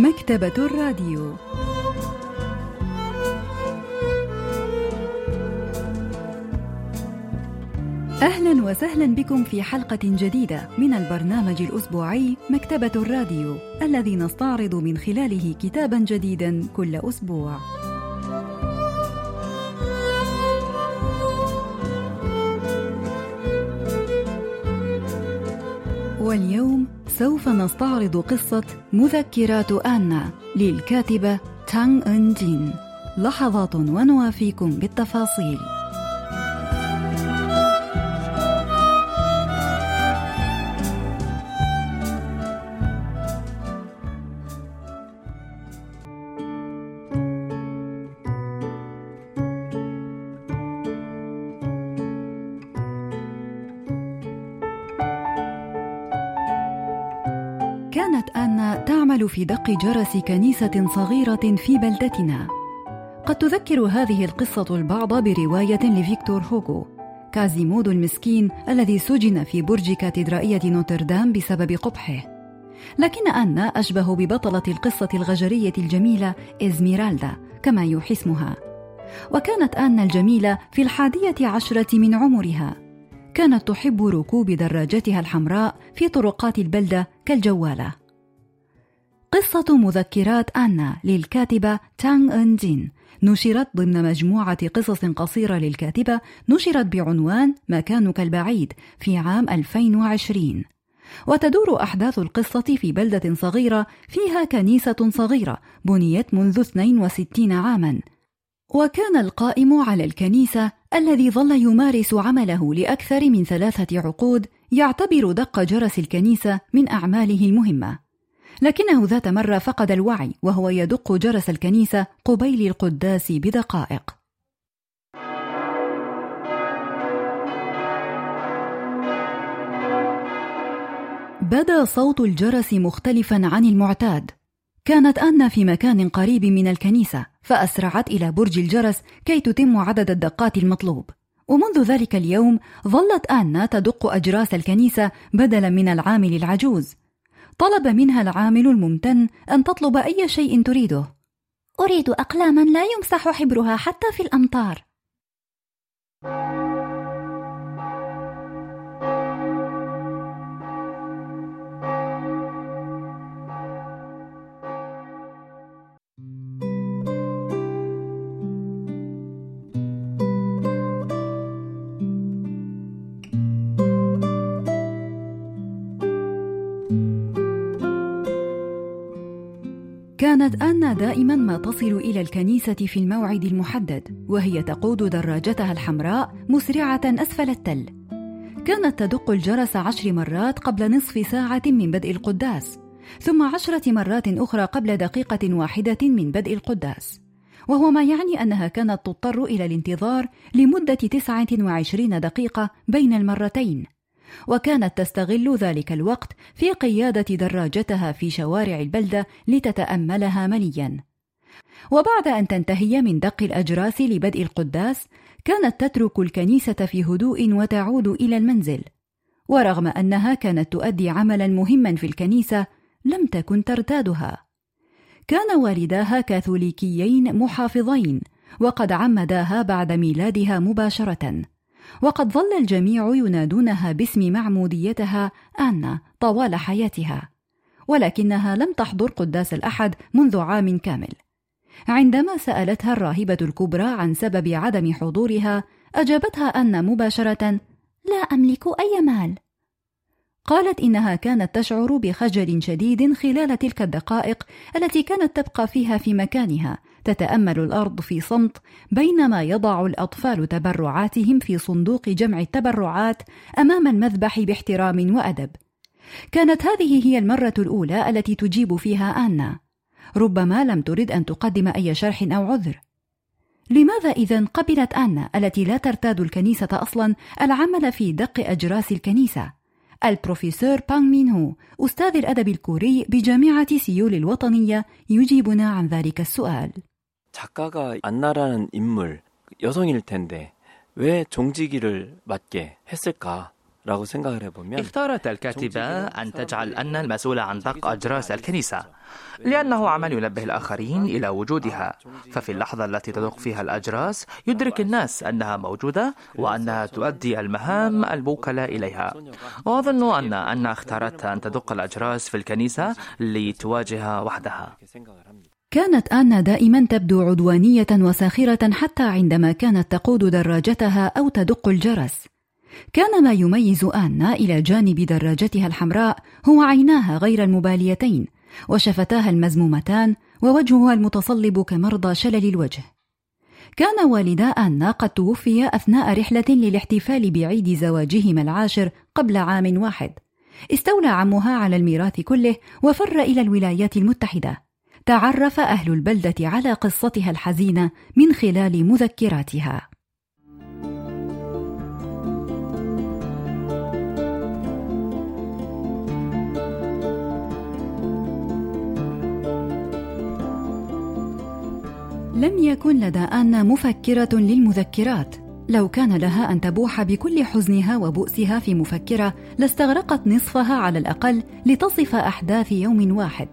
مكتبة الراديو أهلا وسهلا بكم في حلقة جديدة من البرنامج الأسبوعي مكتبة الراديو الذي نستعرض من خلاله كتابا جديدا كل أسبوع. واليوم سوف نستعرض قصة مذكرات آنا للكاتبة تانغ إن جين. لحظات ونوافيكم بالتفاصيل. كانت آنا تعمل في دق جرس كنيسة صغيرة في بلدتنا. قد تذكر هذه القصة البعض برواية لفيكتور هوغو، كوازيمودو المسكين الذي سجن في برج كاتدرائية نوتردام بسبب قبحه. لكن آنا أشبه ببطلة القصة الغجرية الجميلة إزميرالدا كما يوحي اسمها. وكانت آنا الجميلة في الحادية عشرة من عمرها كانت تحب ركوب دراجتها الحمراء في طرقات البلدة كالجوالة. قصة مذكرات آنا للكاتبة تانغ إن جين نشرت ضمن مجموعة قصص قصيرة للكاتبة نشرت بعنوان مكانك البعيد في عام 2020 وتدور أحداث القصة في بلدة صغيرة فيها كنيسة صغيرة بنيت منذ 62 عاما. وكان القائم على الكنيسة الذي ظل يمارس عمله لأكثر من ثلاثة عقود يعتبر دق جرس الكنيسة من أعماله المهمة. لكنه ذات مرة فقد الوعي وهو يدق جرس الكنيسة قبيل القداس بدقائق. بدا صوت الجرس مختلفا عن المعتاد. كانت أنا في مكان قريب من الكنيسة فأسرعت إلى برج الجرس كي تتم عدد الدقات المطلوب. ومنذ ذلك اليوم ظلت آنا تدق أجراس الكنيسة بدلا من العامل العجوز. طلب منها العامل الممتن أن تطلب أي شيء تريده. أريد أقلاما لا يمسح حبرها حتى في الأمطار. كانت آنا دائما ما تصل إلى الكنيسة في الموعد المحدد وهي تقود دراجتها الحمراء مسرعة أسفل التل. كانت تدق الجرس عشر مرات قبل نصف ساعة من بدء القداس ثم عشرة مرات أخرى قبل دقيقة واحدة من بدء القداس. وهو ما يعني أنها كانت تضطر إلى الانتظار لمدة 29 دقيقة بين المرتين. وكانت تستغل ذلك الوقت في قيادة دراجتها في شوارع البلدة لتتأملها مليا. وبعد أن تنتهي من دق الأجراس لبدء القداس، كانت تترك الكنيسة في هدوء وتعود إلى المنزل. ورغم أنها كانت تؤدي عملا مهما في الكنيسة، لم تكن ترتادها. كان والداها كاثوليكيين محافظين، وقد عمداها بعد ميلادها مباشرة. وقد ظل الجميع ينادونها باسم معموديتها آنا طوال حياتها ولكنها لم تحضر قداس الأحد منذ عام كامل. عندما سألتها الراهبة الكبرى عن سبب عدم حضورها أجابتها أن مباشرة لا أملك أي مال. قالت إنها كانت تشعر بخجل شديد خلال تلك الدقائق التي كانت تبقى فيها في مكانها تتأمل الأرض في صمت بينما يضع الأطفال تبرعاتهم في صندوق جمع التبرعات أمام المذبح باحترام وأدب. كانت هذه هي المرة الأولى التي تجيب فيها أنا ربما لم ترد أن تقدم أي شرح أو عذر. لماذا إذا قبلت أنا التي لا ترتاد الكنيسة أصلا العمل في دق أجراس الكنيسة؟ البروفيسور بانغ مين هو أستاذ الأدب الكوري بجامعة سيول الوطنية يجيبنا عن ذلك السؤال. 작가가 안나라는 인물 여성일 텐데 왜 종지기를 맡게 했을까? اختارت الكاتبة أن تجعل أن المسؤول عن دق أجراس الكنيسة لأنه عمل ينبه الآخرين إلى وجودها ففي اللحظة التي تدق فيها الأجراس يدرك الناس أنها موجودة وأنها تؤدي المهام الموكلة إليها وأظن أن أن اختارت أن تدق الأجراس في الكنيسة لتواجه وحدها كانت آنا دائما تبدو عدوانية وساخرة حتى عندما كانت تقود دراجتها أو تدق الجرس. كان ما يميز آنا إلى جانب دراجتها الحمراء هو عيناها غير المباليتين وشفتاها المزمومتان ووجهها المتصلب كمرضى شلل الوجه. كان والدا آنا قد توفيا أثناء رحلة للاحتفال بعيد زواجهما العاشر قبل عام واحد. استولى عمها على الميراث كله وفر إلى الولايات المتحدة. تعرف أهل البلدة على قصتها الحزينة من خلال مذكراتها. لم يكن لدى آنا مفكرة للمذكرات. لو كان لها أن تبوح بكل حزنها وبؤسها في مفكرة لاستغرقت نصفها على الأقل لتصف أحداث يوم واحد.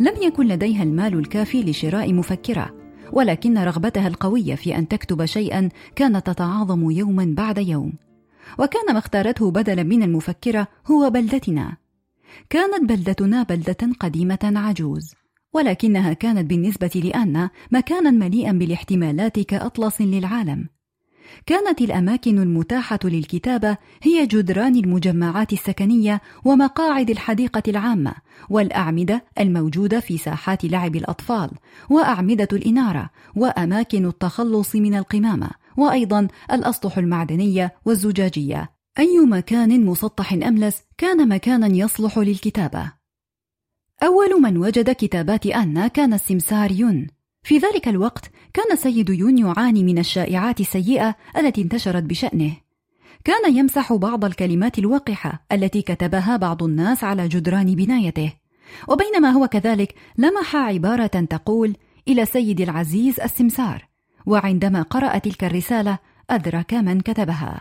لم يكن لديها المال الكافي لشراء مفكرة ولكن رغبتها القوية في أن تكتب شيئا كانت تتعاظم يوما بعد يوم. وكان ما اختارته بدلا من المفكرة هو بلدتنا. كانت بلدتنا بلدة قديمة عجوز ولكنها كانت بالنسبة لأنا مكانا مليئا بالاحتمالات كأطلس للعالم. كانت الأماكن المتاحة للكتابة هي جدران المجمعات السكنية ومقاعد الحديقة العامة والأعمدة الموجودة في ساحات لعب الأطفال وأعمدة الإنارة وأماكن التخلص من القمامة وأيضا الأسطح المعدنية والزجاجية. أي مكان مسطح أملس كان مكانا يصلح للكتابة. أول من وجد كتابات أنا كان السمسار يون في ذلك الوقت كان سيد يون يعاني من الشائعات السيئة التي انتشرت بشأنه. كان يمسح بعض الكلمات الوقحة التي كتبها بعض الناس على جدران بنايته. وبينما هو كذلك لمح عبارة تقول إلى سيد العزيز السمسار وعندما قرأ تلك الرسالة أدرك من كتبها.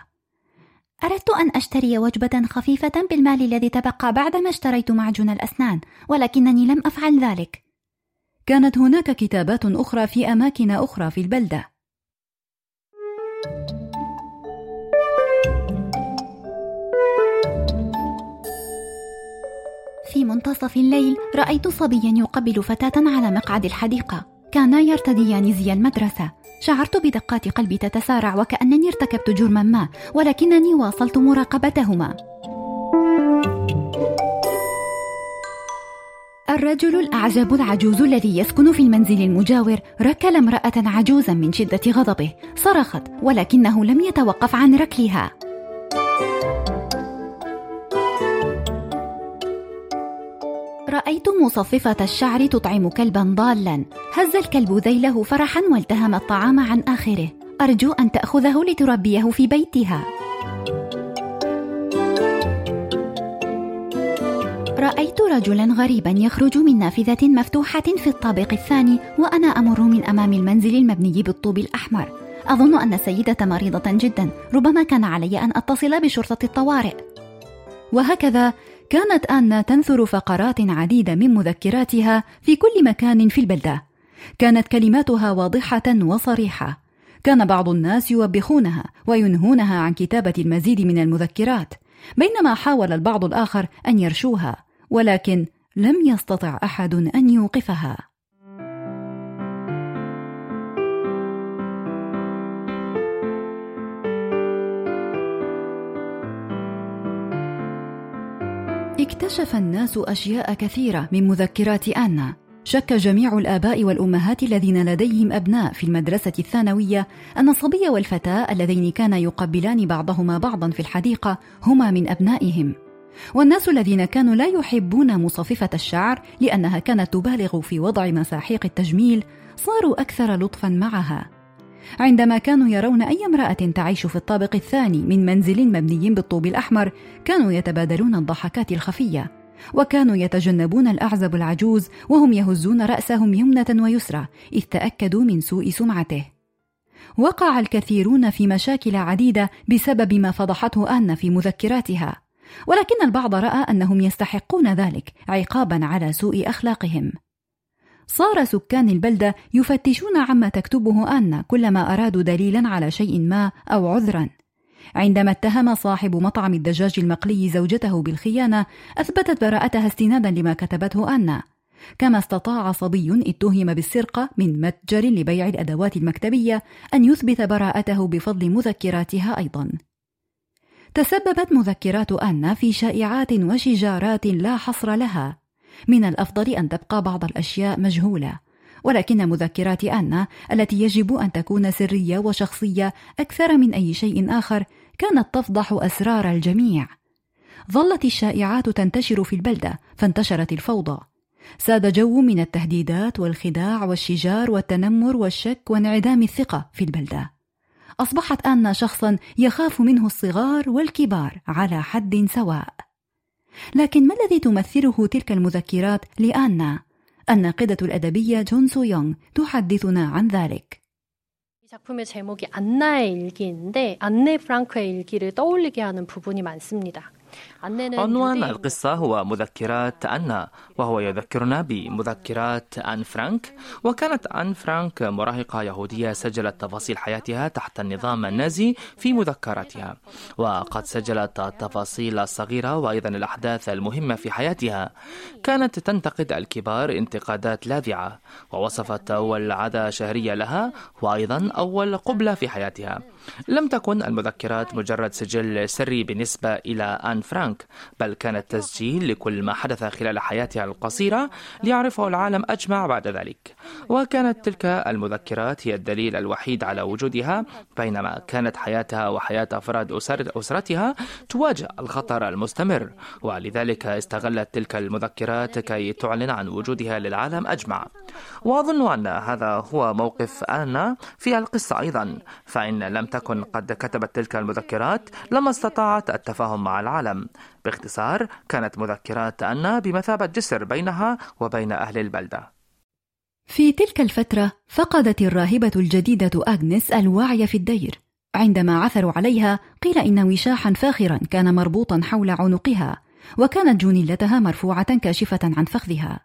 أردت أن أشتري وجبة خفيفة بالمال الذي تبقى بعدما اشتريت معجون الأسنان ولكنني لم أفعل ذلك. كانت هناك كتابات أخرى في أماكن أخرى في البلدة. في منتصف الليل رأيت صبيا يقبل فتاة على مقعد الحديقة. كانا يرتديان زي المدرسة. شعرت بدقات قلبي تتسارع وكأنني ارتكبت جرما ما ولكنني واصلت مراقبتهما. الرجل الأعجب العجوز الذي يسكن في المنزل المجاور ركل امرأة عجوزا من شدة غضبه صرخت ولكنه لم يتوقف عن ركلها. رأيت مصففة الشعر تطعم كلبا ضالا. هز الكلب ذيله فرحا والتهم الطعام عن آخره. أرجو أن تأخذه لتربيه في بيتها. رأيت رجلا غريبا يخرج من نافذة مفتوحة في الطابق الثاني وأنا أمر من أمام المنزل المبني بالطوب الأحمر. أظن أن السيدة مريضة جدا. ربما كان علي أن أتصل بشرطة الطوارئ. وهكذا كانت آنا تنثر فقرات عديدة من مذكراتها في كل مكان في البلدة. كانت كلماتها واضحة وصريحة. كان بعض الناس يوبخونها وينهونها عن كتابة المزيد من المذكرات بينما حاول البعض الآخر أن يرشوها. ولكن لم يستطع أحد أن يوقفها. اكتشف الناس أشياء كثيرة من مذكرات آنا شك جميع الآباء والأمهات الذين لديهم أبناء في المدرسة الثانوية أن الصبي والفتاة اللذين كانا يقبلان بعضهما بعضا في الحديقة هما من أبنائهم. والناس الذين كانوا لا يحبون مصففة الشعر لأنها كانت تبالغ في وضع مساحيق التجميل صاروا أكثر لطفا معها. عندما كانوا يرون أي امرأة تعيش في الطابق الثاني من منزل مبني بالطوب الأحمر كانوا يتبادلون الضحكات الخفية وكانوا يتجنبون الأعزب العجوز وهم يهزون رأسهم يمنة ويسرى إذ تأكدوا من سوء سمعته. وقع الكثيرون في مشاكل عديدة بسبب ما فضحته آن في مذكراتها. ولكن البعض رأى أنهم يستحقون ذلك عقابا على سوء أخلاقهم. صار سكان البلدة يفتشون عما تكتبه آن كلما أرادوا دليلا على شيء ما أو عذرا. عندما اتهم صاحب مطعم الدجاج المقلي زوجته بالخيانة أثبتت براءتها استنادا لما كتبته آنا كما استطاع صبي اتهم بالسرقة من متجر لبيع الأدوات المكتبية أن يثبت براءته بفضل مذكراتها أيضا. تسببت مذكرات أنا في شائعات وشجارات لا حصر لها. من الأفضل أن تبقى بعض الأشياء مجهولة. ولكن مذكرات أنا التي يجب أن تكون سرية وشخصية أكثر من أي شيء آخر كانت تفضح أسرار الجميع. ظلت الشائعات تنتشر في البلدة فانتشرت الفوضى. ساد جو من التهديدات والخداع والشجار والتنمر والشك وانعدام الثقة في البلدة. أصبحت آنا شخصا يخاف منه الصغار والكبار على حد سواء لكن ما الذي تمثله تلك المذكرات لآنا؟ الناقدة الأدبية جون سو يونغ تحدثنا عن ذلك. 작품의 제목이 안나의 일기인데 안네 프랑크의 일기를 떠올리게 하는 부분이 많습니다. عنوان القصة هو مذكرات أنا وهو يذكرنا بمذكرات أن فرانك. وكانت أن فرانك مراهقة يهودية سجلت تفاصيل حياتها تحت النظام النازي في مذكراتها. وقد سجلت التفاصيل الصغيرة وأيضا الأحداث المهمة في حياتها. كانت تنتقد الكبار انتقادات لاذعة. ووصفت أول عادة شهرية لها وأيضا أول قبلة في حياتها. لم تكن المذكرات مجرد سجل سري بالنسبة إلى أن فرانك. بل كانت تسجيل لكل ما حدث خلال حياتها القصيرة ليعرفه العالم أجمع بعد ذلك. وكانت تلك المذكرات هي الدليل الوحيد على وجودها بينما كانت حياتها وحياة أفراد أسرتها تواجه الخطر المستمر. ولذلك استغلت تلك المذكرات كي تعلن عن وجودها للعالم أجمع. وأظن أن هذا هو موقف آنا في القصة أيضا. فإن لم تكن قد كتبت تلك المذكرات لما استطاعت التفاهم مع العالم. باختصار كانت مذكرات أنا بمثابة جسر بينها وبين أهل البلدة. في تلك الفترة فقدت الراهبة الجديدة أغنس الوعي في الدير. عندما عثروا عليها قيل إن وشاحا فاخرا كان مربوطا حول عنقها وكانت جنيلتها مرفوعة كاشفة عن فخذها.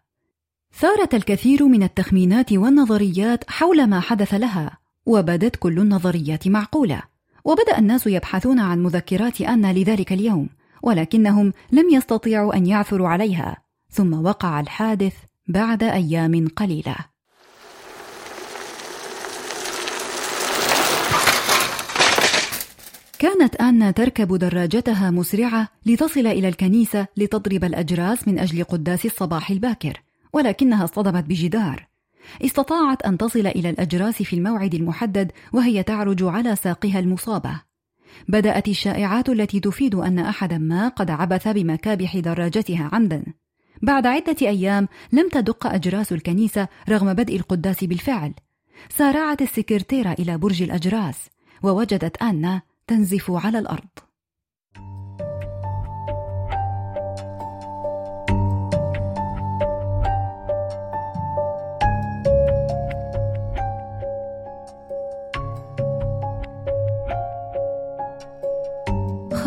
ثارت الكثير من التخمينات والنظريات حول ما حدث لها وبدت كل النظريات معقولة. وبدأ الناس يبحثون عن مذكرات أن لذلك اليوم. ولكنهم لم يستطيعوا أن يعثروا عليها ثم وقع الحادث بعد أيام قليلة. كانت آنا تركب دراجتها مسرعة لتصل إلى الكنيسة لتضرب الأجراس من أجل قداس الصباح الباكر ولكنها اصطدمت بجدار. استطاعت أن تصل إلى الأجراس في الموعد المحدد وهي تعرج على ساقها المصابة. بدأت الشائعات التي تفيد أن أحدا ما قد عبث بمكابح دراجتها عمدا. بعد عدة أيام لم تدق أجراس الكنيسة رغم بدء القداس بالفعل. سارعت السكرتيرة إلى برج الأجراس ووجدت أن تنزف على الأرض.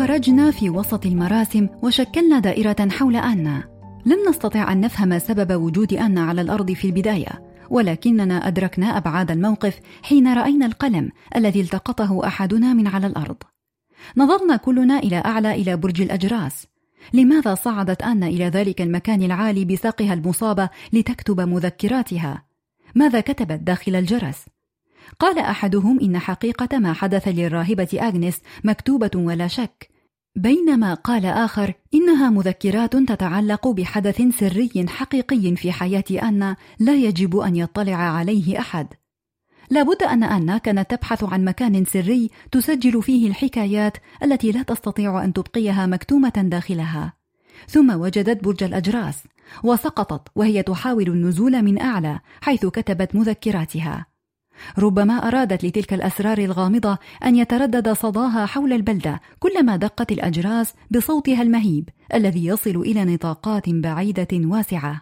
خرجنا في وسط المراسم وشكلنا دائرة حول آنا لم نستطع أن نفهم سبب وجود آنا على الأرض في البداية ولكننا أدركنا أبعاد الموقف حين رأينا القلم الذي التقطه أحدنا من على الأرض نظرنا كلنا إلى أعلى إلى برج الأجراس لماذا صعدت آنا إلى ذلك المكان العالي بساقها المصابة لتكتب مذكراتها؟ ماذا كتبت داخل الجرس؟ قال أحدهم إن حقيقة ما حدث للراهبة أغنس مكتوبة ولا شك بينما قال آخر إنها مذكرات تتعلق بحدث سري حقيقي في حياة أنا لا يجب أن يطلع عليه أحد. لابد أن أنا كانت تبحث عن مكان سري تسجل فيه الحكايات التي لا تستطيع أن تبقيها مكتومة داخلها. ثم وجدت برج الأجراس وسقطت وهي تحاول النزول من أعلى حيث كتبت مذكراتها. ربما أرادت لتلك الأسرار الغامضة أن يتردد صداها حول البلدة كلما دقت الأجراس بصوتها المهيب الذي يصل إلى نطاقات بعيدة واسعة.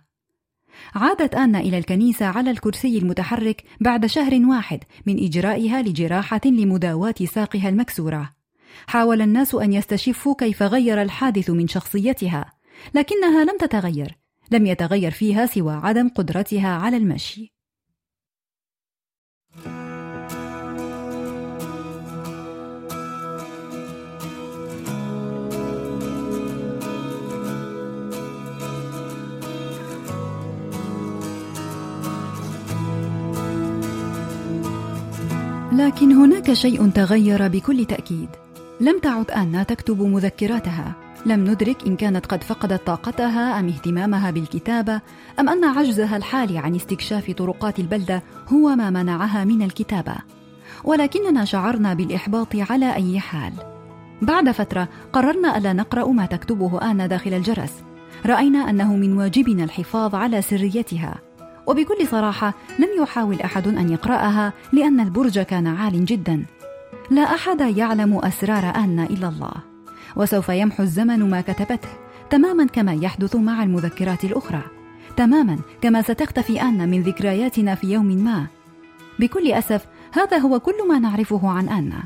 عادت آنا إلى الكنيسة على الكرسي المتحرك بعد شهر واحد من إجرائها لجراحة لمداواة ساقها المكسورة. حاول الناس أن يستشفوا كيف غير الحادث من شخصيتها، لكنها لم تتغير، لم يتغير فيها سوى عدم قدرتها على المشي. لكن هناك شيء تغير بكل تأكيد. لم تعد آنا تكتب مذكراتها. لم ندرك إن كانت قد فقدت طاقتها أم اهتمامها بالكتابة أم أن عجزها الحالي عن استكشاف طرقات البلدة هو ما منعها من الكتابة. ولكننا شعرنا بالإحباط على أي حال. بعد فترة قررنا ألا نقرأ ما تكتبه آنا داخل الجرس. رأينا أنه من واجبنا الحفاظ على سريتها. وبكل صراحة لم يحاول أحد أن يقرأها لأن البرج كان عال جدا. لا أحد يعلم أسرار آنا إلا الله. وسوف يمحو الزمن ما كتبته تماما كما يحدث مع المذكرات الأخرى. تماما كما ستختفي آنا من ذكرياتنا في يوم ما. بكل أسف هذا هو كل ما نعرفه عن آنا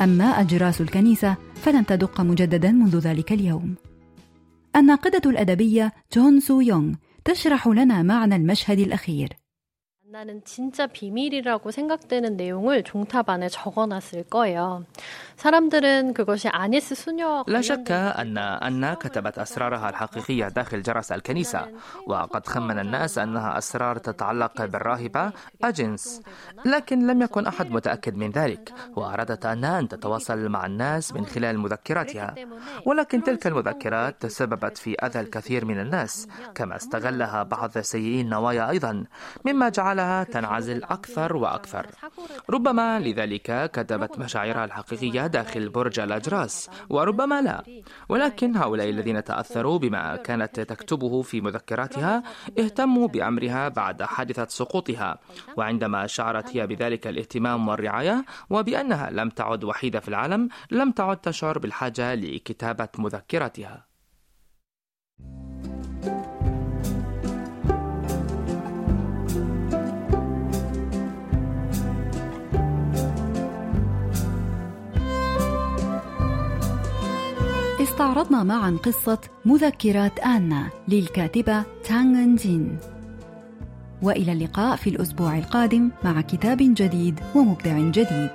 أما أجراس الكنيسة فلم تدق مجددا منذ ذلك اليوم. الناقدة الأدبية جون سو يونغ تشرح لنا معنى المشهد الأخير. 나는 진짜 비밀이라고 생각되는 내용을 종탑안에 적어놨을 거예요. 사람들은 그것이 아니스 수녀와 لا شك أن أن كتبت أسرارها الحقيقية داخل جرس الكنيسة وقد خمن الناس أنها أسرار تتعلق بالراهبة أجنس لكن لم يكن أحد متأكد من ذلك وأرادت أن أن تتواصل مع الناس من خلال مذكراتها ولكن تلك المذكرات تسببت في أذى الكثير من الناس كما استغلها بعض سيئي النوايا أيضا مما جعلها تنعزل أكثر وأكثر. ربما لذلك كتبت مشاعرها الحقيقية داخل برج الأجراس وربما لا. ولكن هؤلاء الذين تأثروا بما كانت تكتبه في مذكراتها اهتموا بأمرها بعد حادثة سقوطها. وعندما شعرت هي بذلك الاهتمام والرعاية وبأنها لم تعد وحيدة في العالم لم تعد تشعر بالحاجة لكتابة مذكراتها. استعرضنا معا قصة مذكرات آنا للكاتبة تانغ جين. وإلى اللقاء في الأسبوع القادم مع كتاب جديد ومبدع جديد.